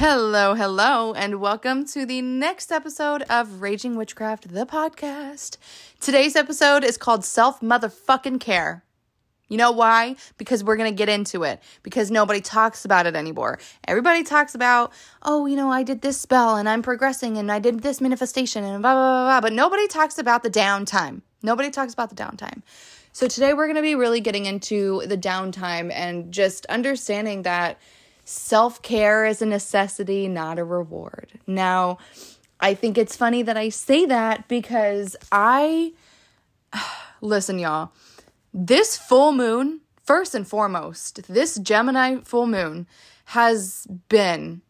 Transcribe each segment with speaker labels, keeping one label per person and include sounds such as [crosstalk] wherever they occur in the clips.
Speaker 1: Hello, hello, and welcome to the next episode of Raging Witchcraft, the podcast. Today's episode is called Self Motherfucking Care. You know why? Because we're going to get into it. Because nobody talks about it anymore. Everybody talks about, oh, you know, I did this spell and I'm progressing and I did this manifestation and blah, blah, blah, blah. But nobody talks about the downtime. Nobody talks about the downtime. So today we're going to be really getting into the downtime and just understanding that self care is a necessity, not a reward. Now, I think it's funny that I say that because I, [sighs] listen, y'all, this full moon, first and foremost, this Gemini full moon has been,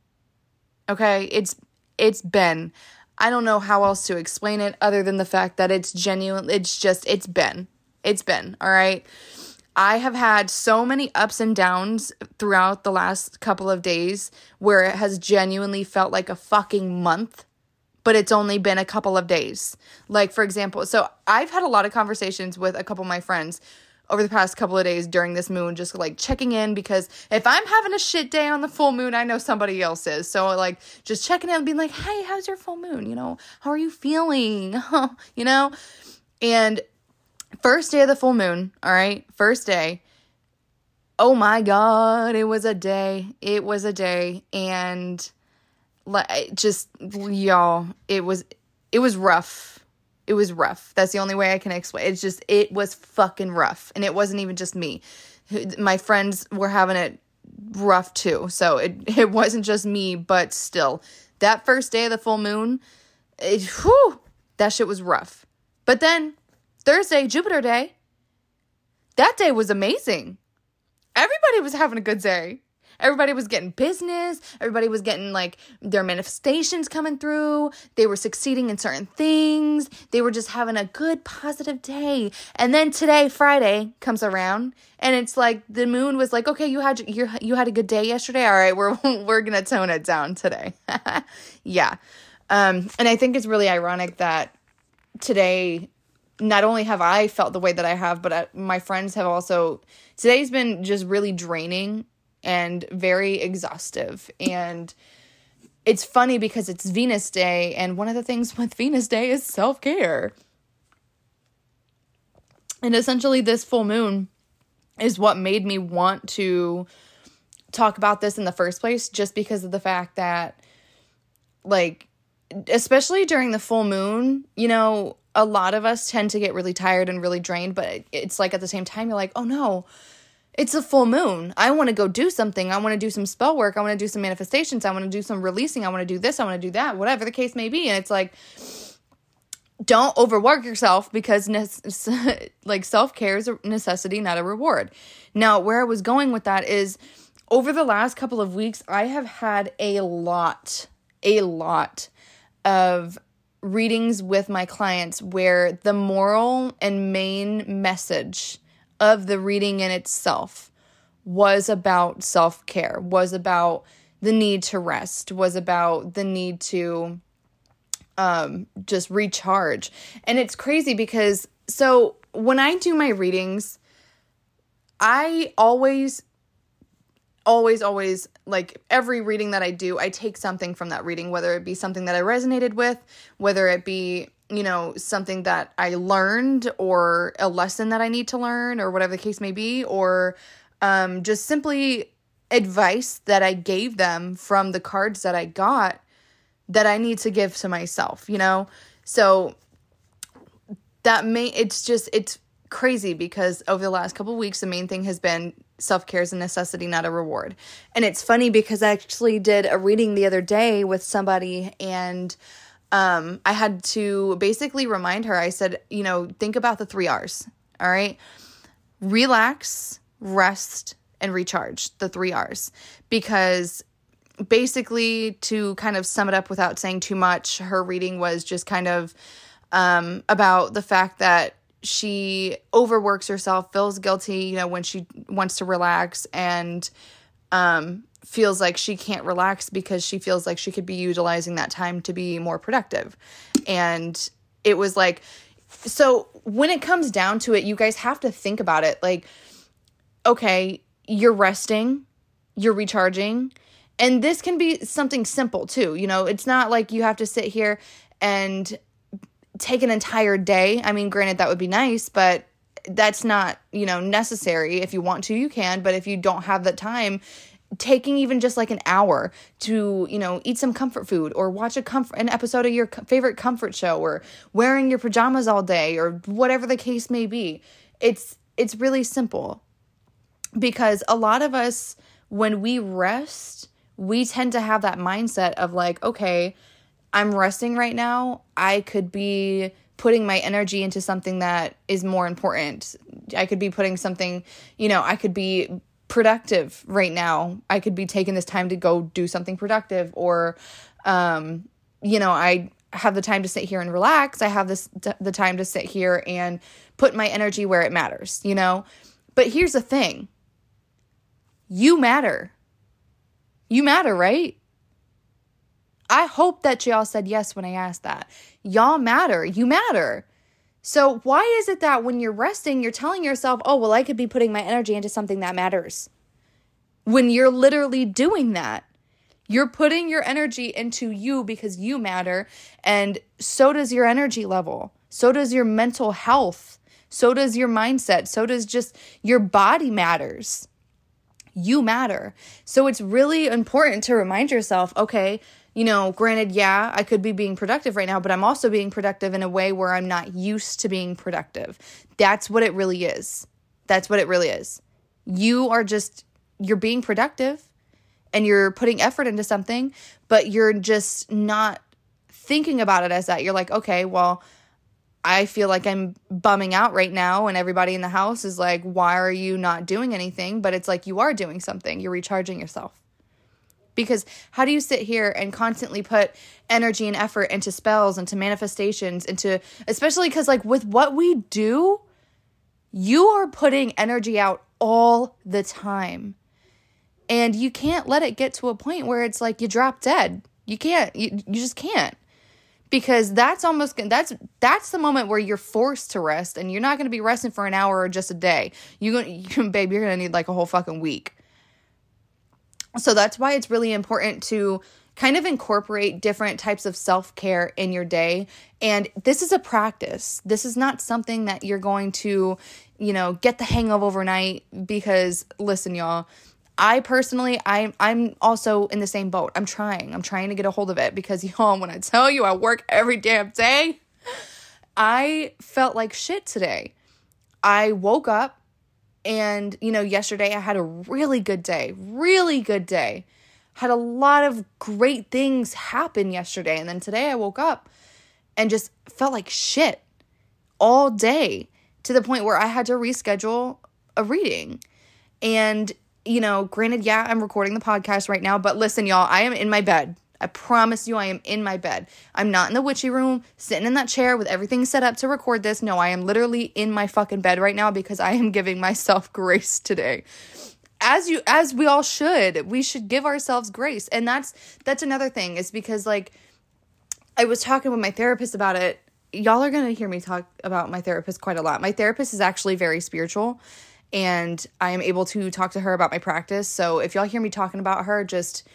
Speaker 1: okay, it's, it's been, I don't know how else to explain it other than the fact that it's genuine, it's just, it's been, it's been, all right. I have had so many ups and downs throughout the last couple of days where it has genuinely felt like a fucking month, but it's only been a couple of days. Like, for example, so I've had a lot of conversations with a couple of my friends over the past couple of days during this moon, just like checking in because if I'm having a shit day on the full moon, I know somebody else is. So, like, just checking in being like, hey, how's your full moon? You know, how are you feeling? [laughs] you know? And First day of the full moon, all right? First day. Oh my god, it was a day. It was a day and like just y'all, it was it was rough. It was rough. That's the only way I can explain. It's just it was fucking rough. And it wasn't even just me. My friends were having it rough too. So it [laughs] it wasn't just me, but still. That first day of the full moon, it, whew, that shit was rough. But then Thursday, Jupiter Day. That day was amazing. Everybody was having a good day. Everybody was getting business. Everybody was getting like their manifestations coming through. They were succeeding in certain things. They were just having a good, positive day. And then today, Friday, comes around, and it's like the moon was like, "Okay, you had you you had a good day yesterday. All right, we're [laughs] we're gonna tone it down today." [laughs] yeah, um, and I think it's really ironic that today not only have I felt the way that I have, but uh, my friends have also. Today's been just really draining and very exhaustive. And it's funny because it's Venus Day, and one of the things [laughs] with Venus Day is self care. And essentially, this full moon is what made me want to talk about this in the first place, just because of the fact that, like, especially during the full moon, you know, a lot of us tend to get really tired and really drained, but it's like at the same time, you're like, oh no, it's a full moon. I want to go do something. I want to do some spell work. I want to do some manifestations. I want to do some releasing. I want to do this. I want to do that, whatever the case may be. And it's like, don't overwork yourself because ne- [laughs] like self-care is a necessity not a reward now where i was going with that is over the last couple of weeks i have had a lot a lot of readings with my clients where the moral and main message of the reading in itself was about self care, was about the need to rest, was about the need to um, just recharge. And it's crazy because so when I do my readings, I always always, always, like every reading that I do, I take something from that reading, whether it be something that I resonated with, whether it be, you know, something that I learned or a lesson that I need to learn or whatever the case may be, or um, just simply advice that I gave them from the cards that I got that I need to give to myself, you know? So that may, it's just, it's crazy because over the last couple weeks, the main thing has been self care is a necessity, not a reward. And it's funny because I actually did a reading the other day with somebody and um, I had to basically remind her, I said, you know, think about the three R's. All right. Relax, rest, and recharge, the three R's. Because basically, to kind of sum it up without saying too much, her reading was just kind of um, about the fact that she overworks herself, feels guilty, you know, when she wants to relax and um feels like she can't relax because she feels like she could be utilizing that time to be more productive. And it was like so when it comes down to it, you guys have to think about it like okay, you're resting, you're recharging, And this can be something simple too. You know, it's not like you have to sit here and take an entire day. I mean, granted, that would be nice, but that's not, you know, necessary. If you want to, you can. But if you don't have the time, taking even just like an hour to you know eat some comfort food or watch a comfort an episode of your favorite comfort show or wearing your pajamas all day or whatever the case may be it's it's really simple because a lot of us when we rest we tend to have that mindset of like okay i'm resting right now i could be putting my energy into something that is more important i could be putting something you know i could be productive right now. I could be taking this time to go do something productive or um you know, I have the time to sit here and relax. I have this the time to sit here and put my energy where it matters, you know? But here's the thing. You matter. You matter, right? I hope that y'all said yes when I asked that. Y'all matter. You matter. So, why is it that when you're resting, you're telling yourself, oh, well, I could be putting my energy into something that matters? When you're literally doing that, you're putting your energy into you because you matter, and so does your energy level, so does your mental health, so does your mindset, so does just your body matters. You matter. So, it's really important to remind yourself okay, you know, granted, yeah, I could be being productive right now, but I'm also being productive in a way where I'm not used to being productive. That's what it really is. That's what it really is. You are just, you're being productive and you're putting effort into something, but you're just not thinking about it as that. You're like, okay, well, I feel like I'm bumming out right now, and everybody in the house is like, why are you not doing anything? But it's like you are doing something, you're recharging yourself. Because how do you sit here and constantly put energy and effort into spells, into manifestations, into especially because, like, with what we do, you are putting energy out all the time. And you can't let it get to a point where it's like you drop dead. You can't, you, you just can't. Because that's almost that's that's the moment where you're forced to rest and you're not going to be resting for an hour or just a day. You going [laughs] you, babe, you're going to need like a whole fucking week so that's why it's really important to kind of incorporate different types of self care in your day. And this is a practice. This is not something that you're going to, you know, get the hang of overnight because listen, y'all. I personally, I'm I'm also in the same boat. I'm trying. I'm trying to get a hold of it because [laughs] y'all, when I tell you I work every damn day, I felt like shit today. I woke up and, you know, yesterday I had a really good day, really good day. Had a lot of great things happen yesterday. And then today I woke up and just felt like shit all day to the point where I had to reschedule a reading. And, you know, granted, yeah, I'm recording the podcast right now, but listen, y'all, I am in my bed. I promise you, I am in my bed. I'm not in the witchy room, sitting in that chair with everything set up to record this. No, I am literally in my fucking bed right now because I am [laughs] giving myself grace today. As you as we all should. We should give ourselves grace. And that's that's another thing is because like I was talking with my therapist about it. Y'all are going to hear me talk about my therapist quite a lot. My therapist is actually very spiritual and I am able to talk to her about my practice. So if y'all hear me talking about her, just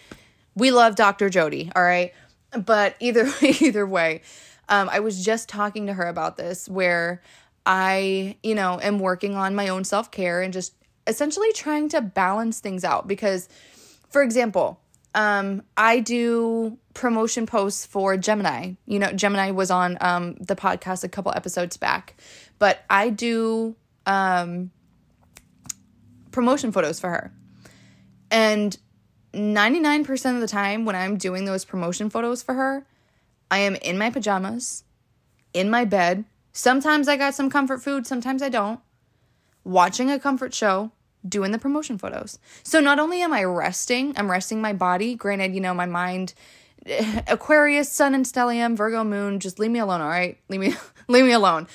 Speaker 1: we love Dr. Jody, all right? But either [laughs] either way, um, I was just talking to her about this where I, you know, am working on my own self-care and just essentially trying to balance things out because for example, um, I do promotion posts for Gemini. You know, Gemini was on um, the podcast a couple episodes back, but I do um, promotion photos for her. And 99% of the time when I'm doing those promotion photos for her, I am in my pajamas, in my bed. Sometimes I got some comfort food, sometimes I don't. Watching a comfort show, doing the promotion photos. So not only am I resting, I'm resting my body. Granted, you know, my mind [sighs] Aquarius, Sun and Stellium, Virgo moon, just leave me alone, all right? Leave me [laughs] leave me alone.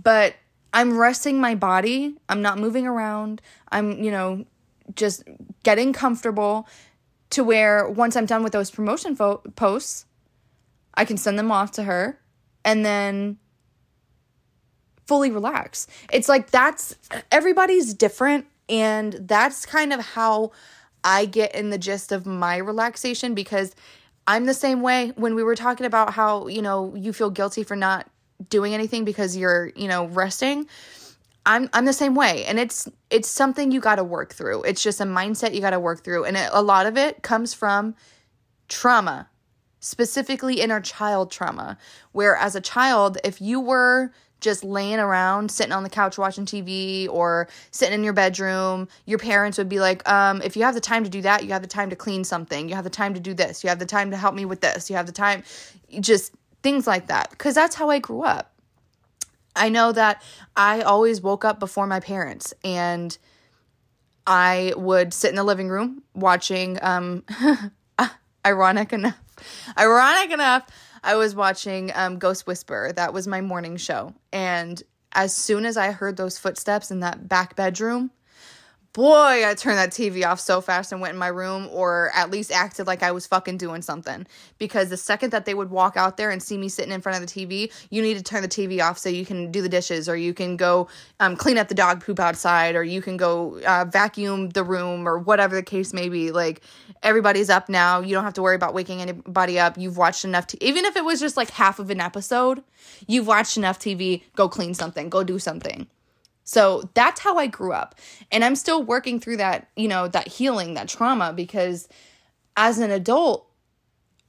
Speaker 1: But I'm resting my body. I'm not moving around. I'm, you know, just getting comfortable to where once I'm done with those promotion fo- posts, I can send them off to her and then fully relax. It's like that's everybody's different and that's kind of how I get in the gist of my relaxation because I'm the same way when we were talking about how, you know, you feel guilty for not doing anything because you're, you know, resting. I'm I'm the same way and it's it's something you got to work through. It's just a mindset you got to work through and it, a lot of it comes from trauma, specifically inner child trauma, where as a child if you were just laying around, sitting on the couch watching TV or sitting in your bedroom, your parents would be like, um, if you have the time to do that, you have the time to clean something, you have the time to do this, you have the time to help me with this, you have the time, just things like that. Because that's how I grew up. I know that I always woke up before my parents and I would sit in the living room watching, um, [laughs] ironic enough, ironic enough, I was watching um, Ghost Whisperer. That was my morning show. And as soon as I heard those footsteps in that back bedroom, boy, I turned that TV off so fast and went in my room, or at least acted like I was fucking doing something. Because the second that they would walk out there and see me sitting in front of the TV, you need to turn the TV off so you can do the dishes, or you can go um, clean up the dog poop outside, or you can go uh, vacuum the room, or whatever the case may be. Like, everybody's up now. You don't have to worry about waking anybody up. You've watched enough, t- even if it was just like half of an episode, you've watched enough TV. Go clean something, go do something. So that's how I grew up. And I'm still working through that, you know, that healing, that trauma, because as an adult,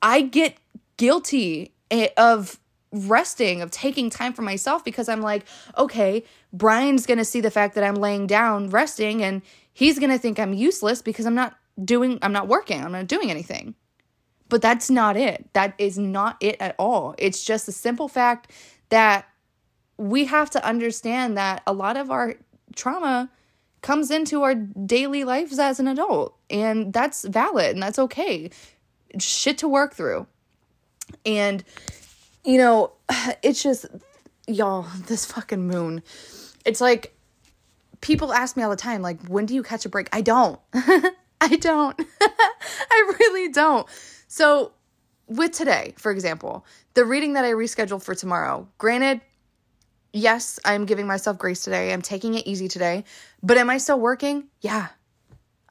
Speaker 1: I get guilty eh, of resting, of taking time for myself because I'm like, okay, Brian's going to see the fact that I'm laying down resting and he's going to think I'm useless because I'm not doing, I'm not working, I'm not doing anything. But that's not it. That is not it at all. It's just a simple fact that we have to understand that a lot of our trauma comes into our daily lives as an adult and that's valid and that's okay. Shit to work through. And you know [sighs] it's just y'all this fucking moon. It's like people ask me all the time like when do you catch a break? I don't. [laughs] I don't. [laughs] I really don't. So with today for example the reading that i rescheduled for tomorrow granted yes, I'm giving myself grace today. I'm taking it easy today. But am I still working? Yeah.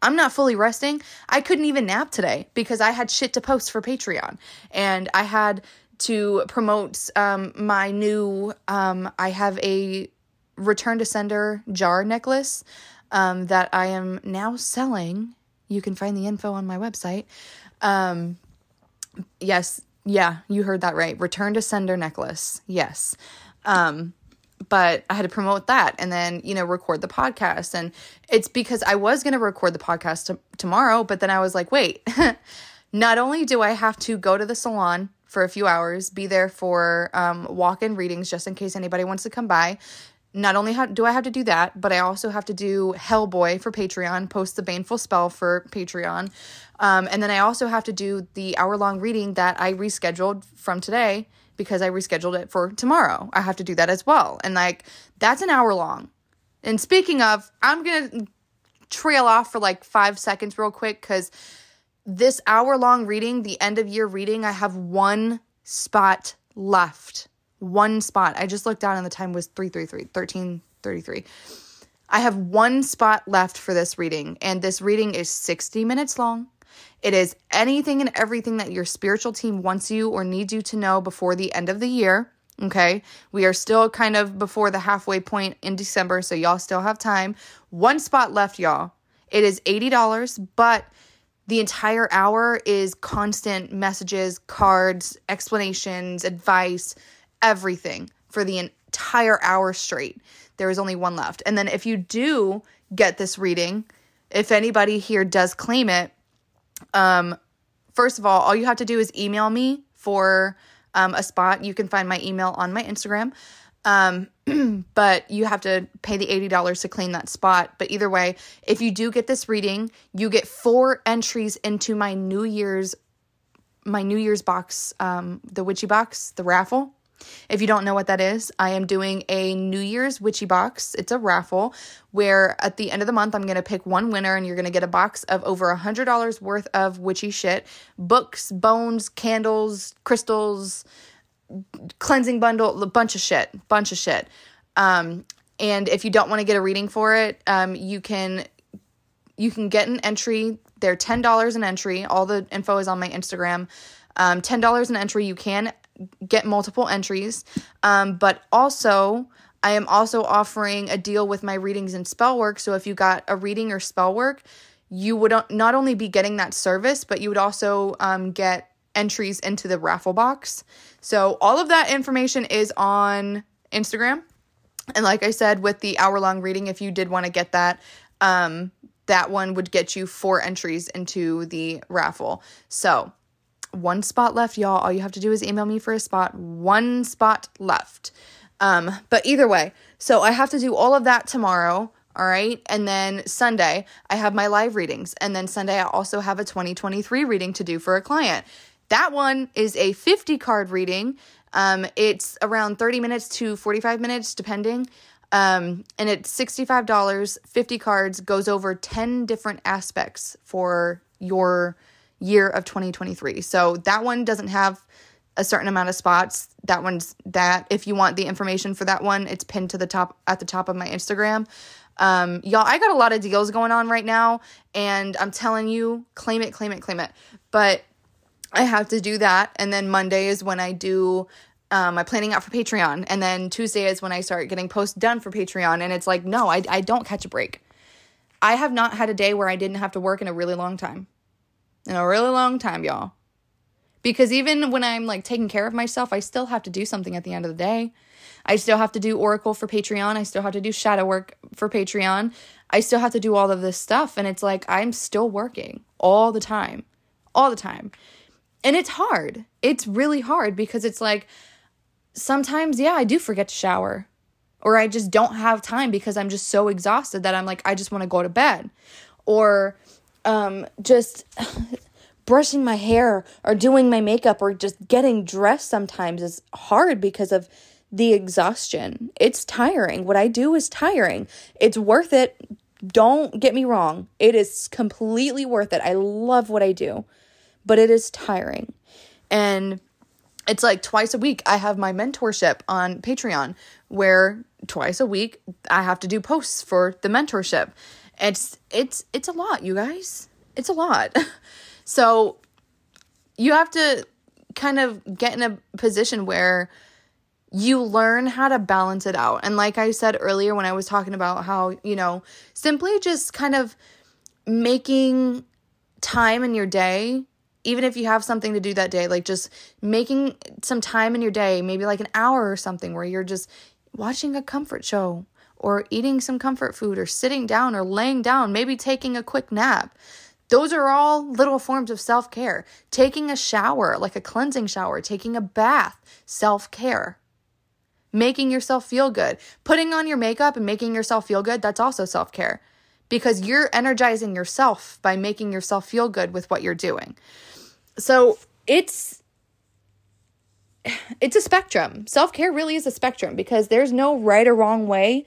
Speaker 1: I'm not fully resting. I couldn't even nap today because I had shit to post for Patreon. And I had to promote um, my new, um, I have a return to sender jar necklace um, that I am now selling. You can find the info on my website. Um, yes, yeah, you heard that right. Return to sender necklace. Yes. Um, but I had to promote that and then, you know, record the podcast. And it's because I was going to record the podcast t- tomorrow, but then I was like, wait, [laughs] not only do I have to go to the salon for a few hours, be there for um, walk in readings just in case anybody wants to come by. Not only ha- do I have to do that, but I also have to do Hellboy for Patreon, post the Baneful Spell for Patreon. Um, and then I also have to do the hour long reading that I rescheduled from today because I rescheduled it for tomorrow. I have to do that as well. And like that's an hour long. And speaking of, I'm going to trail off for like 5 seconds real quick cuz this hour long reading, the end of year reading, I have one spot left. One spot. I just looked down and the time was 333 1333. I have one spot left for this reading and this reading is 60 minutes long. It is anything and everything that your spiritual team wants you or needs you to know before the end of the year. Okay. We are still kind of before the halfway point in December, so y'all still have time. One spot left, y'all. It is $80, but the entire hour is constant messages, cards, explanations, advice, everything for the entire hour straight. There is only one left. And then if you do get this reading, if anybody here does claim it, um, first of all, all you have to do is email me for um, a spot. You can find my email on my Instagram. Um, [clears throat] but you have to pay the $80 to claim that spot. But either way, if you do get this reading, you get four entries into my New Year's my New Year's box, um, the witchy box, the raffle. If you don't know what that is, I am doing a New Year's Witchy Box. It's a raffle where at the end of the month, I'm going to pick one winner and you're going to get a box of over a $100 worth of witchy shit books, bones, candles, crystals, cleansing bundle, a bunch of shit, bunch of shit. Um, and if you don't want to get a reading for it, um, you can you can get an entry. They're $10 an entry. All the info is on my Instagram. Um, $10 an entry. You can get multiple entries. Um, but also, I am also offering a deal with my readings and spell work. So if you got a reading or spell work, you would not only be getting that service, but you would also um, get entries into the raffle box. So all of that information is on Instagram. And like I said, with the hour long reading, if you did want to get that, um, that one would get you four entries into the raffle. So one spot left, y'all. All you have to do is email me for a spot. One spot left. Um, but either way, so I have to do all of that tomorrow. All right. And then Sunday, I have my live readings. And then Sunday, I also have a 2023 reading to do for a client. That one is a 50 card reading. Um, it's around 30 minutes to 45 minutes, depending. Um, and it's $65, 50 cards, goes over 10 different aspects for your year of 2023. So that one doesn't have a certain amount of spots. That one's that. If you want the information for that one, it's pinned to the top at the top of my Instagram. Um, y'all, I got a lot of deals going on right now, and I'm telling you, claim it, claim it, claim it. But I have to do that, and then Monday is when I do um, my planning out for Patreon, and then Tuesday is when I start getting posts done for Patreon. And it's like, no, I I don't catch a break. I have not had a day where I didn't have to work in a really long time in a really long time, y'all. Because even when I'm like taking care of myself, I still have to do something at the end of the day. I still have to do Oracle for Patreon. I still have to do shadow work for Patreon. I still have to do all of this stuff. And it's like I'm still working all the time, all the time. And it's hard. It's really hard because it's like sometimes, yeah, I do forget to shower or I just don't have time because I'm just so exhausted that I'm like, I just want to go to bed. Or um, just [sighs] brushing my hair or doing my makeup or just getting dressed sometimes is hard because of the exhaustion. It's tiring. What I do is tiring. It's worth it. Don't get me wrong. It is completely worth it. I love what I do, but it is tiring. And it's like twice a week I have my mentorship on Patreon where twice a week I have to do posts for the mentorship. It's it's it's a lot, you guys. It's a lot. [laughs] so you have to kind of get in a position where you learn how to balance it out. And like I said earlier when I was talking about how, you know, simply just kind of making time in your day even if you have something to do that day, like just making some time in your day, maybe like an hour or something, where you're just watching a comfort show or eating some comfort food or sitting down or laying down, maybe taking a quick nap. Those are all little forms of self care. Taking a shower, like a cleansing shower, taking a bath, self care. Making yourself feel good. Putting on your makeup and making yourself feel good, that's also self care because you're energizing yourself by making yourself feel good with what you're doing. So it's it's a spectrum. Self-care really is a spectrum because there's no right or wrong way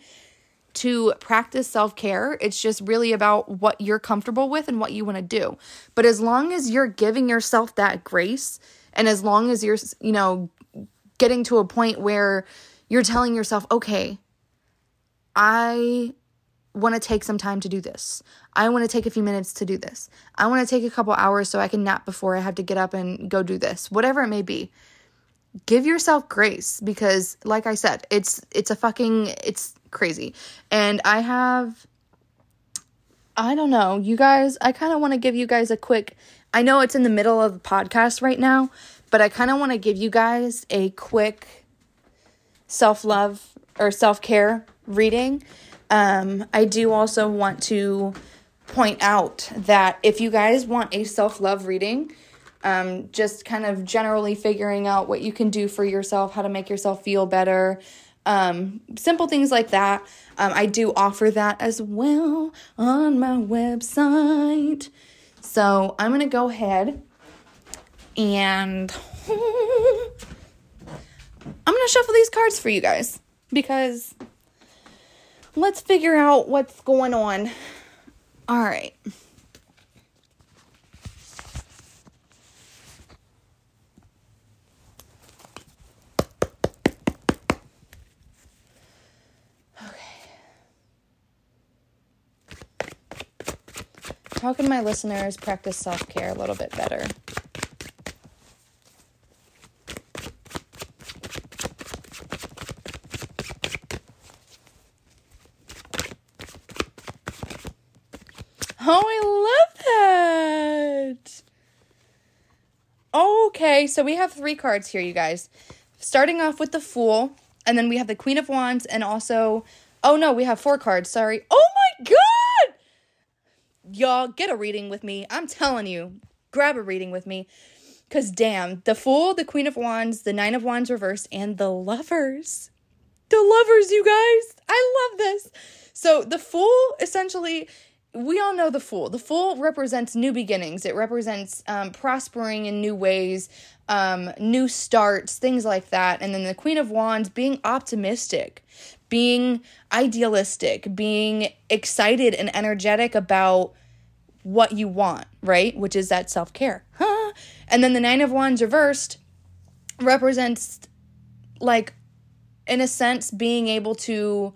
Speaker 1: to practice self care. It's just really about what you're comfortable with and what you want to do. But as long as you're giving yourself that grace, and as long as you're, you know, getting to a point where you're telling yourself, okay, I want to take some time to do this. I want to take a few minutes to do this. I want to take a couple hours so I can nap before I have to get up and go do this. Whatever it may be. Give yourself grace because like I said, it's it's a fucking it's crazy. And I have I don't know, you guys, I kind of want to give you guys a quick I know it's in the middle of the podcast right now, but I kind of want to give you guys a quick self-love or self-care reading. Um I do also want to point out that if you guys want a self-love reading, um, just kind of generally figuring out what you can do for yourself, how to make yourself feel better, um, simple things like that. Um, I do offer that as well on my website. So I'm going to go ahead and [laughs] I'm going to shuffle these cards for you guys because let's figure out what's going on. All right. How can my listeners practice self care a little bit better? Oh, I love that. Okay, so we have three cards here, you guys. Starting off with the Fool, and then we have the Queen of Wands, and also, oh no, we have four cards, sorry. Oh my! Y'all, get a reading with me. I'm telling you, grab a reading with me. Because damn, the Fool, the Queen of Wands, the Nine of Wands reversed, and the Lovers. The Lovers, you guys. I love this. So the Fool essentially we all know the fool. The fool represents new beginnings. It represents um, prospering in new ways, um, new starts, things like that. And then the Queen of Wands being optimistic, being idealistic, being excited and energetic about what you want, right? Which is that self care. Huh? And then the Nine of Wands reversed represents, like, in a sense, being able to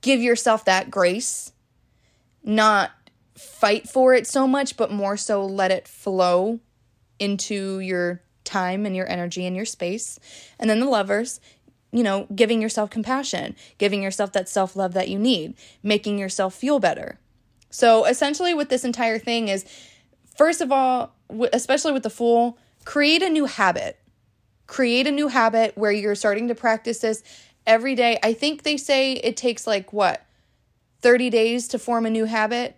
Speaker 1: give yourself that grace not fight for it so much, but more so let it flow into your time and your energy and your space. And then the lovers, you know, giving yourself compassion, giving yourself that self love that you need, making yourself feel better. So essentially, what this entire thing is, first of all, especially with the fool, create a new habit. Create a new habit where you're starting to practice this every day. I think they say it takes like what? 30 days to form a new habit.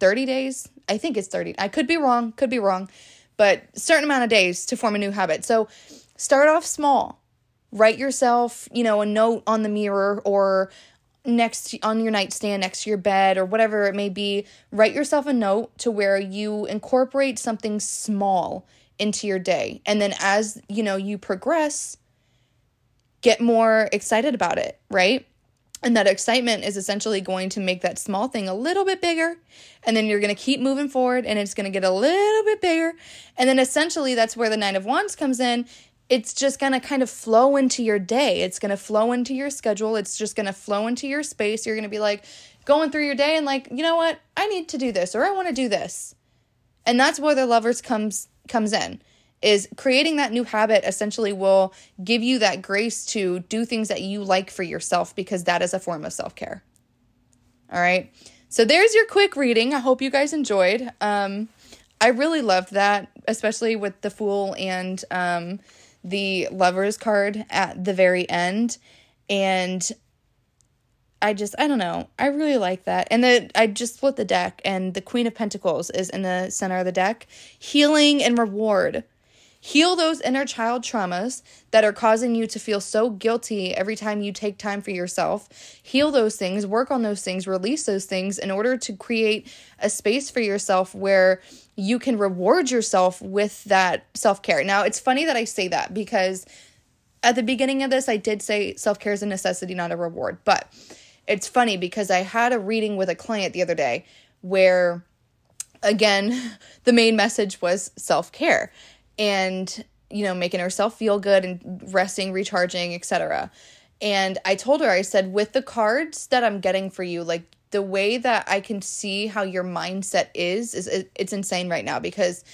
Speaker 1: 30 days? I think it's 30. I could be wrong, could be wrong, but certain amount of days to form a new habit. So start off small. Write yourself, you know, a note on the mirror or next on your nightstand next to your bed or whatever it may be. Write yourself a note to where you incorporate something small into your day. And then as, you know, you progress, get more excited about it, right? And that excitement is essentially going to make that small thing a little bit bigger. And then you're going to keep moving forward and it's going to get a little bit bigger. And then essentially, that's where the Nine of Wands comes in. It's just going to kind of flow into your day. It's going to flow into your schedule. It's just going to flow into your space. You're going to be like going through your day and like, you know what? I need to do this or I want to do this. And that's where the lovers comes comes in is creating that new habit essentially will give you that grace to do things that you like for yourself because that is a form of self care. All right. So there's your quick reading. I hope you guys enjoyed. Um, I really loved that, especially with the Fool and um, the Lovers card at the very end. And I just, I don't know. I really like that. And the I just split the deck, and the Queen of Pentacles is in the center of the deck. Healing and reward. Heal those inner child traumas that are causing you to feel so guilty every time you take time for yourself. Heal those things, work on those things, release those things in order to create a space for yourself where you can reward yourself with that self care. Now, it's funny that I say that because at the beginning of this, I did say self care is a necessity, not a reward. But it's funny because I had a reading with a client the other day where, again, [laughs] the main message was self care and you know making herself feel good and resting recharging etc and i told her i said with the cards that i'm getting for you like the way that i can see how your mindset is is it's insane right now because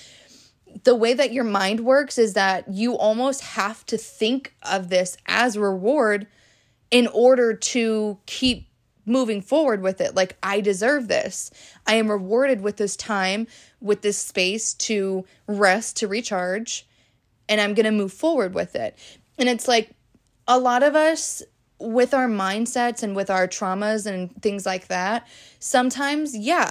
Speaker 1: the way that your mind works is that you almost have to think of this as reward in order to keep moving forward with it. Like, I deserve this. I am rewarded with this time, with this space to rest, to recharge, and I'm going to move forward with it. And it's like a lot of us, with our mindsets and with our traumas and things like that, sometimes, yeah,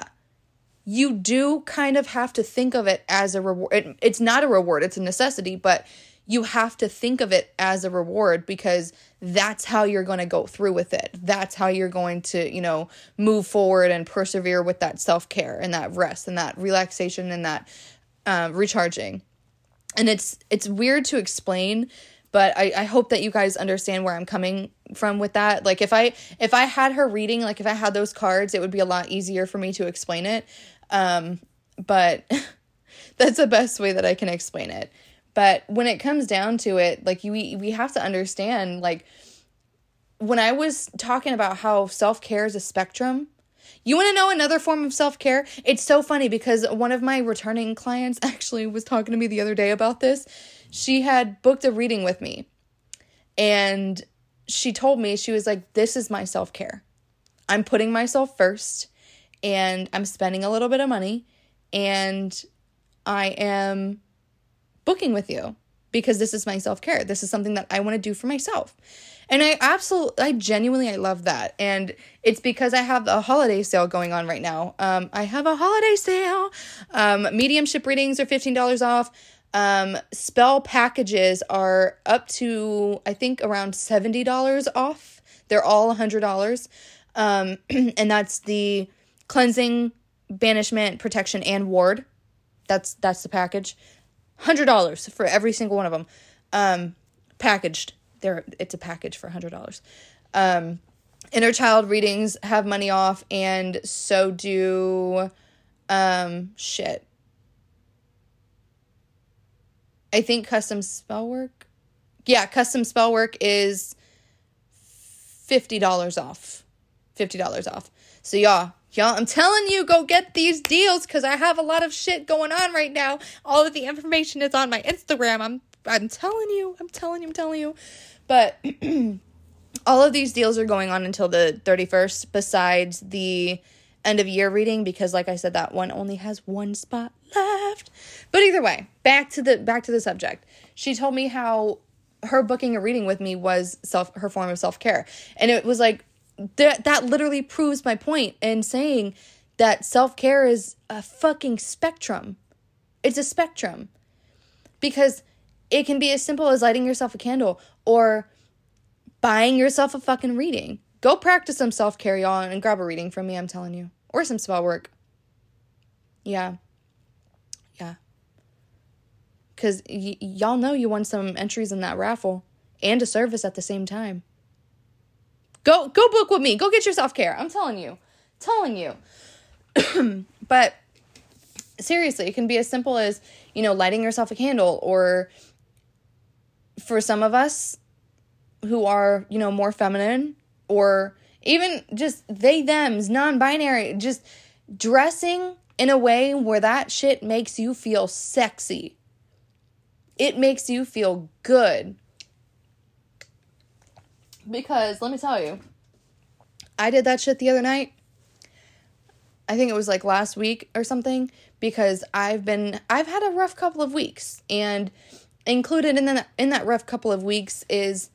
Speaker 1: you do kind of have to think of it as a reward. It, it's not a reward, it's a necessity, but you have to think of it as a reward because that's how you're going to go through with it. That's how you're going to, you know, move forward and persevere with that self care and that rest and that relaxation and that uh, recharging. And it's it's weird to explain, but I, I hope that you guys understand where I'm coming from with that. Like if I if I had her reading, like if I had those cards, it would be a lot easier for me to explain it. Um, but [laughs] that's the best way that I can explain it. But when it comes down to it, like you, we we have to understand like when I was talking about how self-care is a spectrum, You want to know another form of self care? It's so funny because one of my returning clients [laughs] actually was talking to me the other day about this. She had booked a reading with me and she told me, she was like, This is my self care. I'm putting myself first and I'm spending a little bit of money and I am booking with you because this is my self care. This is something that I want to do for myself. And I absolutely, I genuinely, I love that. And it's because I have a holiday sale going on right now. Um, I have a holiday sale. Um, mediumship readings are $15 off. Um, spell packages are up to, I think, around $70 off. They're all $100. Um, [clears throat] and that's the cleansing, banishment, protection, and ward. That's that's the package. Hundred dollars for every single one of them. Um, packaged. There it's a package for $100 um, inner child readings have money off and so do um shit. I think custom spell work yeah custom spell work is $50 off. $50 off. So yeah y'all i'm telling you go get these deals because i have a lot of shit going on right now all of the information is on my instagram i'm i'm telling you i'm telling you i'm telling you but [clears throat] all of these deals are going on until the 31st, besides the end of year reading because like I said that one only has one spot left. But either way, back to the back to the subject. She told me how her booking a reading with me was self her form of self-care. And it was like that that literally proves my point in saying that self-care is a fucking spectrum. It's a spectrum. Because it can be as simple as lighting yourself a candle or buying yourself a fucking reading. Go practice some self care, y'all, and grab a reading from me, I'm telling you. Or some spell work. Yeah. Yeah. Because y- y'all know you won some entries in that raffle and a service at the same time. Go go book with me. Go get your self care. I'm telling you. Telling you. [clears throat] but seriously, it can be as simple as, you know, lighting yourself a candle or for some of us who are, you know, more feminine or even just they thems, non-binary, just dressing in a way where that shit makes you feel sexy. It makes you feel good. Because let me tell you, I did that shit the other night. I think it was like last week or something because I've been I've had a rough couple of weeks and included in that in that rough couple of weeks is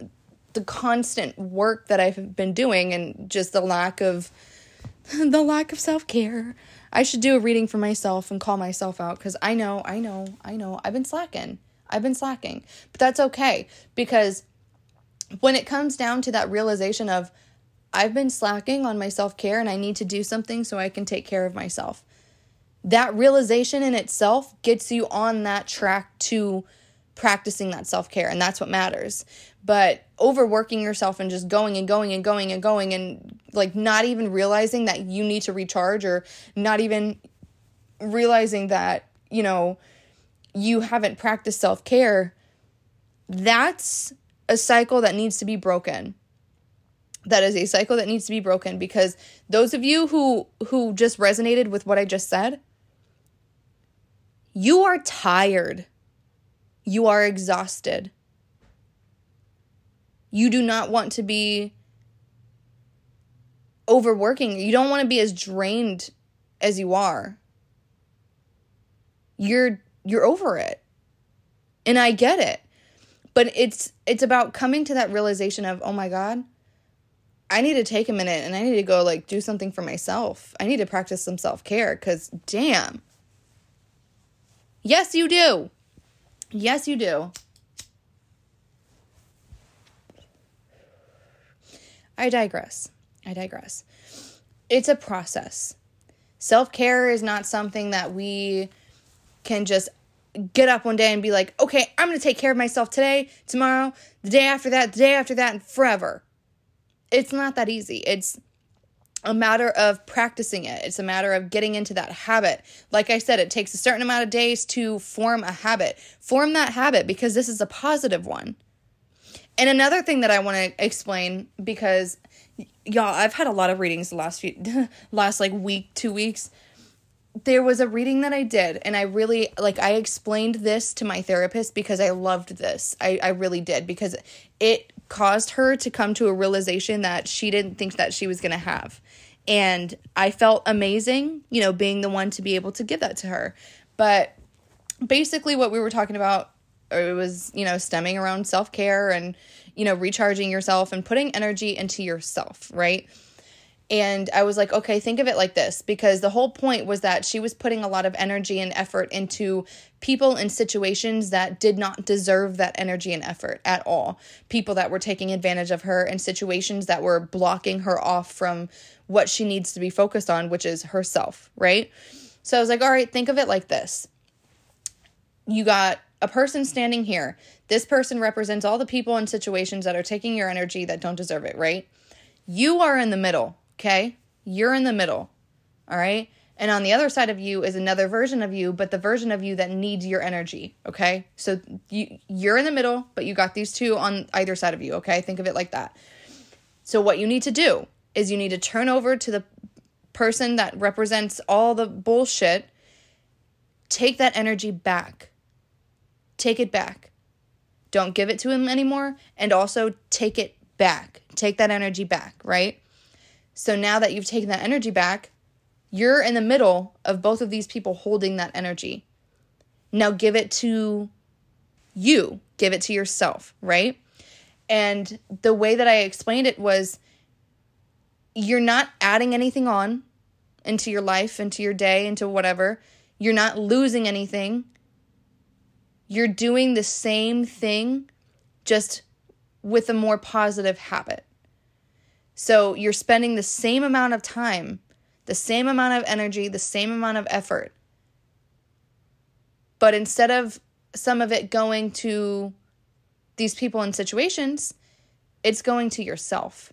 Speaker 1: the constant work that I've been doing and just the lack of [laughs] the lack of self-care. I should do a reading for myself and call myself out cuz I know, I know, I know I've been slacking. I've been slacking. But that's okay because when it comes down to that realization of I've been slacking on my self-care and I need to do something so I can take care of myself. That realization in itself gets you on that track to practicing that self care, and that's what matters. But overworking yourself and just going and going and going and going and like not even realizing that you need to recharge or not even realizing that, you know, you haven't practiced self care, that's a cycle that needs to be broken that is a cycle that needs to be broken because those of you who who just resonated with what I just said you are tired you are exhausted. You do not want to be overworking. You don't want to be as drained as you are. You're you're over it. And I get it. But it's it's about coming to that realization of, "Oh my god, I need to take a minute and I need to go like do something for myself. I need to practice some self-care cuz damn. Yes, you do. Yes, you do. I digress. I digress. It's a process. Self care is not something that we can just get up one day and be like, okay, I'm going to take care of myself today, tomorrow, the day after that, the day after that, and forever. It's not that easy. It's a matter of practicing it. It's a matter of getting into that habit. Like I said, it takes a certain amount of days to form a habit. Form that habit because this is a positive one. And another thing that I want to explain because y'all, I've had a lot of readings the last few [laughs] last like week, 2 weeks. There was a reading that I did and I really like I explained this to my therapist because I loved this. I I really did because it caused her to come to a realization that she didn't think that she was to have. And I felt amazing, you know, being the one to be able to give that to her. But basically what we were talking about uh, it was, you know, stemming around self-care and you know, recharging yourself and putting energy into yourself, right? And I was like, okay, think of it like this because the whole point was that she was putting a lot of energy and effort into people and situations that did not deserve that energy and effort at all. People that were taking advantage of her and situations that were blocking her off from what she needs to be focused on, which is herself, right? So I was like, all right, think of it like this. You got a person standing here. This person represents all the people and situations that are taking your energy that don't deserve it, right? You are in the middle, okay? You're in the middle, all right? And on the other side of you is another version of you, but the version of you that needs your energy, okay? So you you're in the middle, but you got these two on either side of you, okay? Think of it like that. So what you need to do is you need to turn over to the person that represents all the bullshit, take that energy back take it back. Don't give it to him anymore. And also take it back. Take that energy back, right? So now that you've taken that energy back, you're in the middle of both of these people holding that energy. Now give it to you, give it to yourself, right? And the way that I explained it was you're not adding anything on into your life, into your day, into whatever. You're not losing anything. You're doing the same thing just with a more positive habit. So you're spending the same amount of time, the same amount of energy, the same amount of effort. But instead of some of it going to these people and situations, it's going to yourself.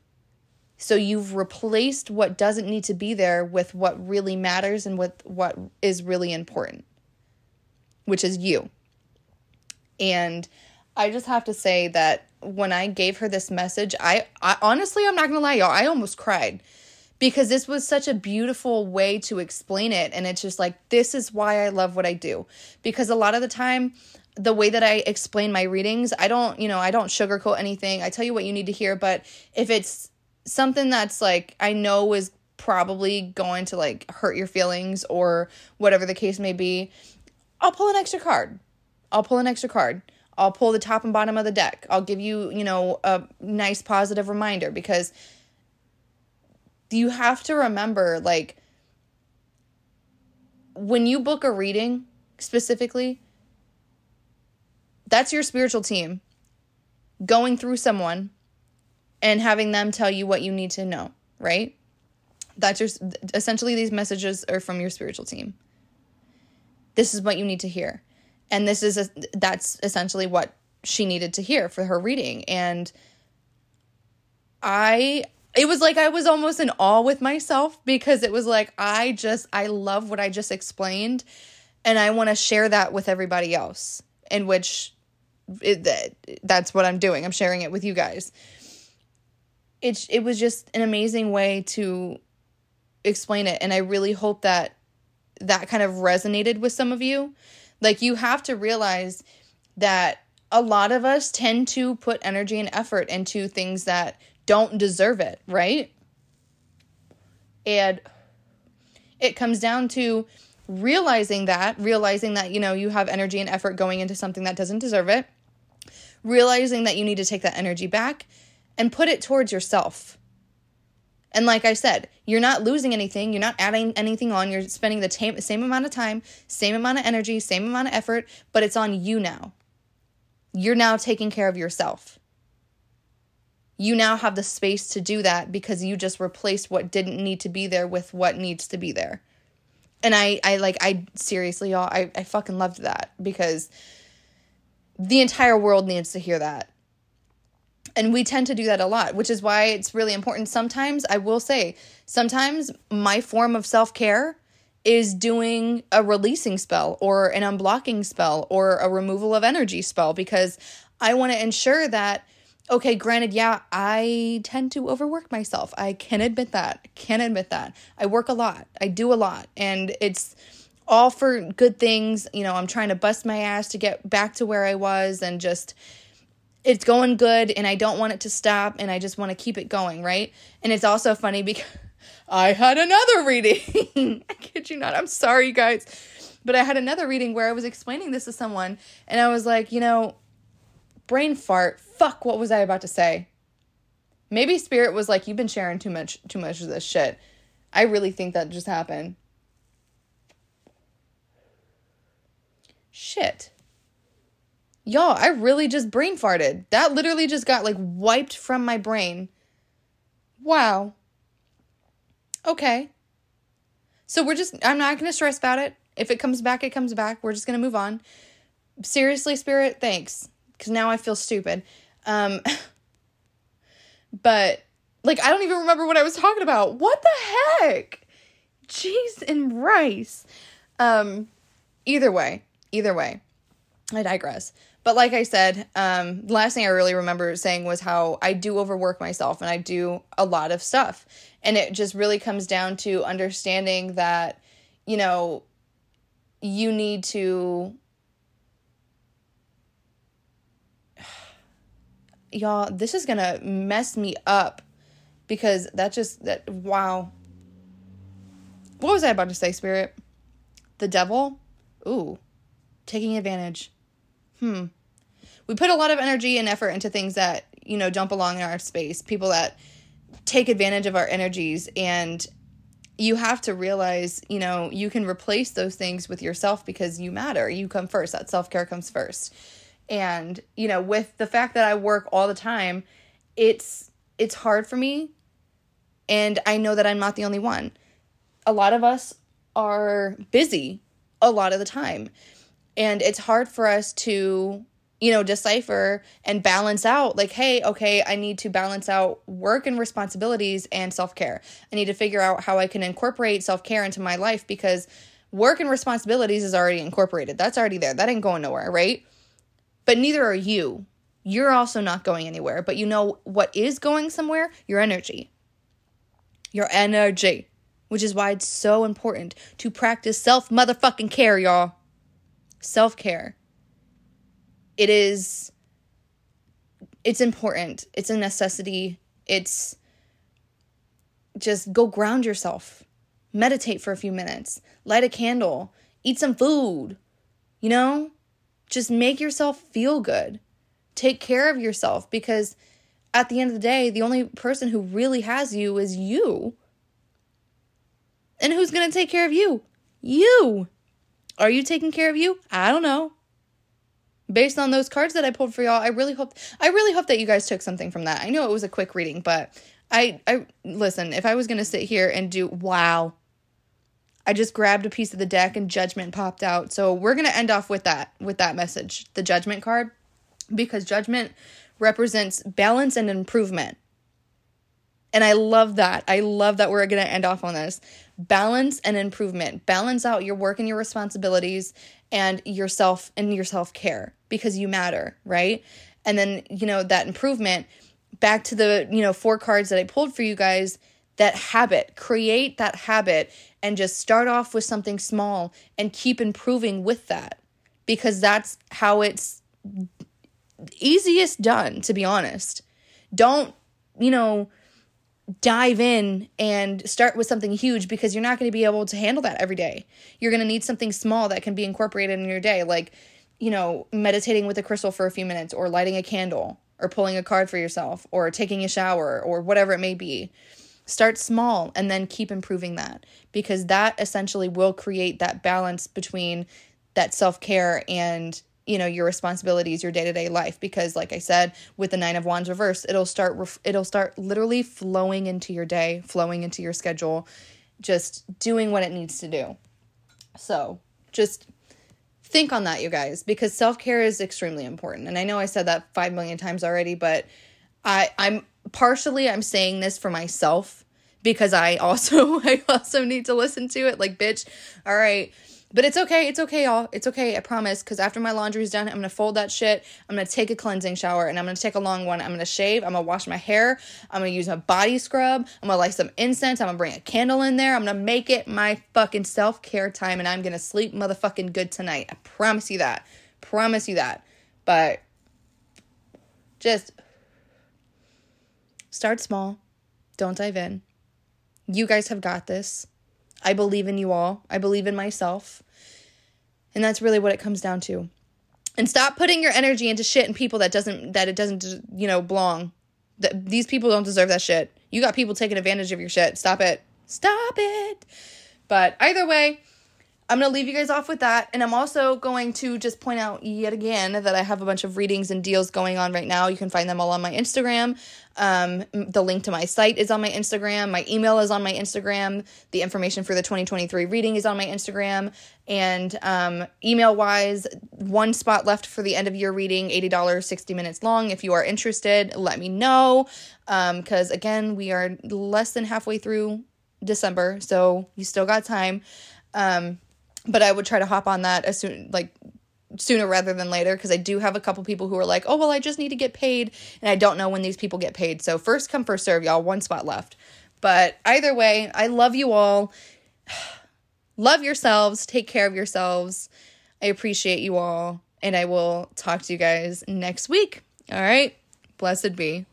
Speaker 1: So you've replaced what doesn't need to be there with what really matters and with what is really important, which is you. And I just have to say that when I gave her this message, I, I honestly, I'm not gonna lie, y'all, I almost cried because this was such a beautiful way to explain it. And it's just like, this is why I love what I do. Because a lot of the time, the way that I explain my readings, I don't, you know, I don't sugarcoat anything. I tell you what you need to hear. But if it's something that's like, I know is probably going to like hurt your feelings or whatever the case may be, I'll pull an extra card I'll pull an extra card. I'll pull the top and bottom of the deck. I'll give you, you know, a nice positive reminder because you have to remember like when you book a reading specifically, that's your spiritual team going through someone and having them tell you what you need to know, right? That's your essentially these messages are from your spiritual team. This is what you need to hear and this is a, that's essentially what she needed to hear for her reading. And i it was like i was almost in awe with myself because it was like i just i love what i just explained and i want to share that with everybody else in which it, that, that's what i'm doing. I'm sharing it with you guys. It it was just an amazing way to explain it. And i really hope that that kind of resonated with some of you like, you have to realize that a lot of us tend to put energy and effort into things that don't deserve it, right? And it comes down to realizing that, realizing that, you know, you have energy and effort going into something that doesn't deserve it, realizing that you need to take that energy back and put it towards yourself. And like I said, you're not losing anything, you're not adding anything on, you're spending the same, same amount of time, same amount of energy, same amount of effort, but it's on you now. You're now taking care of yourself. You now have the space to do that because you just replaced what didn't need to be there with what needs to be there. And I, I like, I seriously, y'all, I, I fucking loved that because the entire world needs to hear that and we tend to do that a lot, which is why it's really important. Sometimes, I will say, sometimes my form of self care is doing a releasing spell or an unblocking spell or a removal of energy spell because I want to ensure that okay, granted, yeah, I tend to overwork myself. I can admit that. Can admit that. I work a lot. I do a lot. And it's all for good things. You know, I'm trying to bust my ass to get back to where I was and just it's going good and I don't want it to stop and I just want to keep it going, right? And it's also funny because [laughs] I had another reading. [laughs] I kid you not. I'm sorry, guys. But I had another reading where I was explaining this to someone and I was like, you know, brain fart. Fuck, what was I about to say? Maybe spirit was like, you've been sharing too much too much of this shit. I really think that just happened. Shit. Y'all, I really just brain farted. That literally just got like wiped from my brain. Wow. Okay. So we're just, I'm not going to stress about it. If it comes back, it comes back. We're just going to move on. Seriously, Spirit, thanks. Because now I feel stupid. Um, [laughs] but, like, I don't even remember what I was talking about. What the heck? Cheese and rice. Um, either way, either way, I digress. But like I said, um, the last thing I really remember saying was how I do overwork myself and I do a lot of stuff. And it just really comes down to understanding that, you know, you need to. [sighs] Y'all, this is gonna mess me up because that just, that, wow. What was I about to say, Spirit? The devil? Ooh, taking advantage. Hmm. We put a lot of energy and effort into things that you know don't belong in our space people that take advantage of our energies and you have to realize you know you can replace those things with yourself because you matter. You come first. That self-care comes first. And you know with the fact that i work all the time it's it's hard for me and i know that i'm not the only one. A lot of us are busy a lot of the time and it's hard for us to you know, decipher and balance out like, hey, okay, I need to balance out work and responsibilities and self care. I need to figure out how I can incorporate self care into my life because work and responsibilities is already incorporated. That's already there. That ain't going nowhere, right? But neither are you. You're also not going anywhere. But you know what is going somewhere? Your energy. Your energy. Which is why it's so important to practice self motherfucking care, y'all. Self care it is it's important. It's a necessity. It's just go ground yourself. Meditate for a few minutes. Light a candle. Eat some food. You know? Just make yourself feel good. Take care of yourself because at the end of the day, the only person who really has you is you. And who's going to take care of you? You. Are you taking care of you? I don't know based on those cards that I pulled for y'all, I really hope I really hope that you guys took something from that. I know it was a quick reading, but I I listen, if I was going to sit here and do wow. I just grabbed a piece of the deck and judgment popped out. So we're going to end off with that with that message, the judgment card because judgment represents balance and improvement. And I love that. I love that we're going to end off on this. Balance and improvement. Balance out your work and your responsibilities and yourself and your self care because you matter, right? And then, you know, that improvement back to the, you know, four cards that I pulled for you guys, that habit, create that habit and just start off with something small and keep improving with that because that's how it's easiest done, to be honest. Don't, you know, dive in and start with something huge because you're not going to be able to handle that every day. You're going to need something small that can be incorporated in your day, like, you know, meditating with a crystal for a few minutes, or lighting a candle, or pulling a card for yourself, or taking a shower, or whatever it may be. Start small and then keep improving that because that essentially will create that balance between that self care and you know your responsibilities your day-to-day life because like i said with the nine of wands reverse it'll start it'll start literally flowing into your day flowing into your schedule just doing what it needs to do. So just think on that you guys because self-care is extremely important. And i know i said that 5 million times already but i i'm partially i'm saying this for myself because i also [laughs] i also need to listen to it. Like bitch all right But it's okay. It's okay, y'all. It's okay. I promise. Because after my laundry's done, I'm going to fold that shit. I'm going to take a cleansing shower and I'm going to take a long one. I'm going to shave. I'm going to wash my hair. I'm going to use my body scrub. I'm going to light some incense. I'm going to bring a candle in there. I'm going to make it my fucking self care time and I'm going to sleep motherfucking good tonight. I promise you that. Promise you that. But just start small. Don't dive in. You guys have got this. I believe in you all. I believe in myself. And that's really what it comes down to. And stop putting your energy into shit and people that doesn't that it doesn't you know belong. That these people don't deserve that shit. You got people taking advantage of your shit. Stop it. Stop it. But either way, I'm going to leave you guys off with that. And I'm also going to just point out yet again that I have a bunch of readings and deals going on right now. You can find them all on my Instagram. Um, the link to my site is on my Instagram. My email is on my Instagram. The information for the 2023 reading is on my Instagram. And um, email wise, one spot left for the end of year reading, $80, 60 minutes long. If you are interested, let me know. Because um, again, we are less than halfway through December, so you still got time. But I would try to hop on that as soon like sooner rather than later because I do have a couple people who are like, "Oh, well, I just need to get paid." And I don't know when these people get paid. So, first come first serve, y'all, one spot left. But either way, I love you all. [sighs] love yourselves, take care of yourselves. I appreciate you all, and I will talk to you guys next week. All right? Blessed be.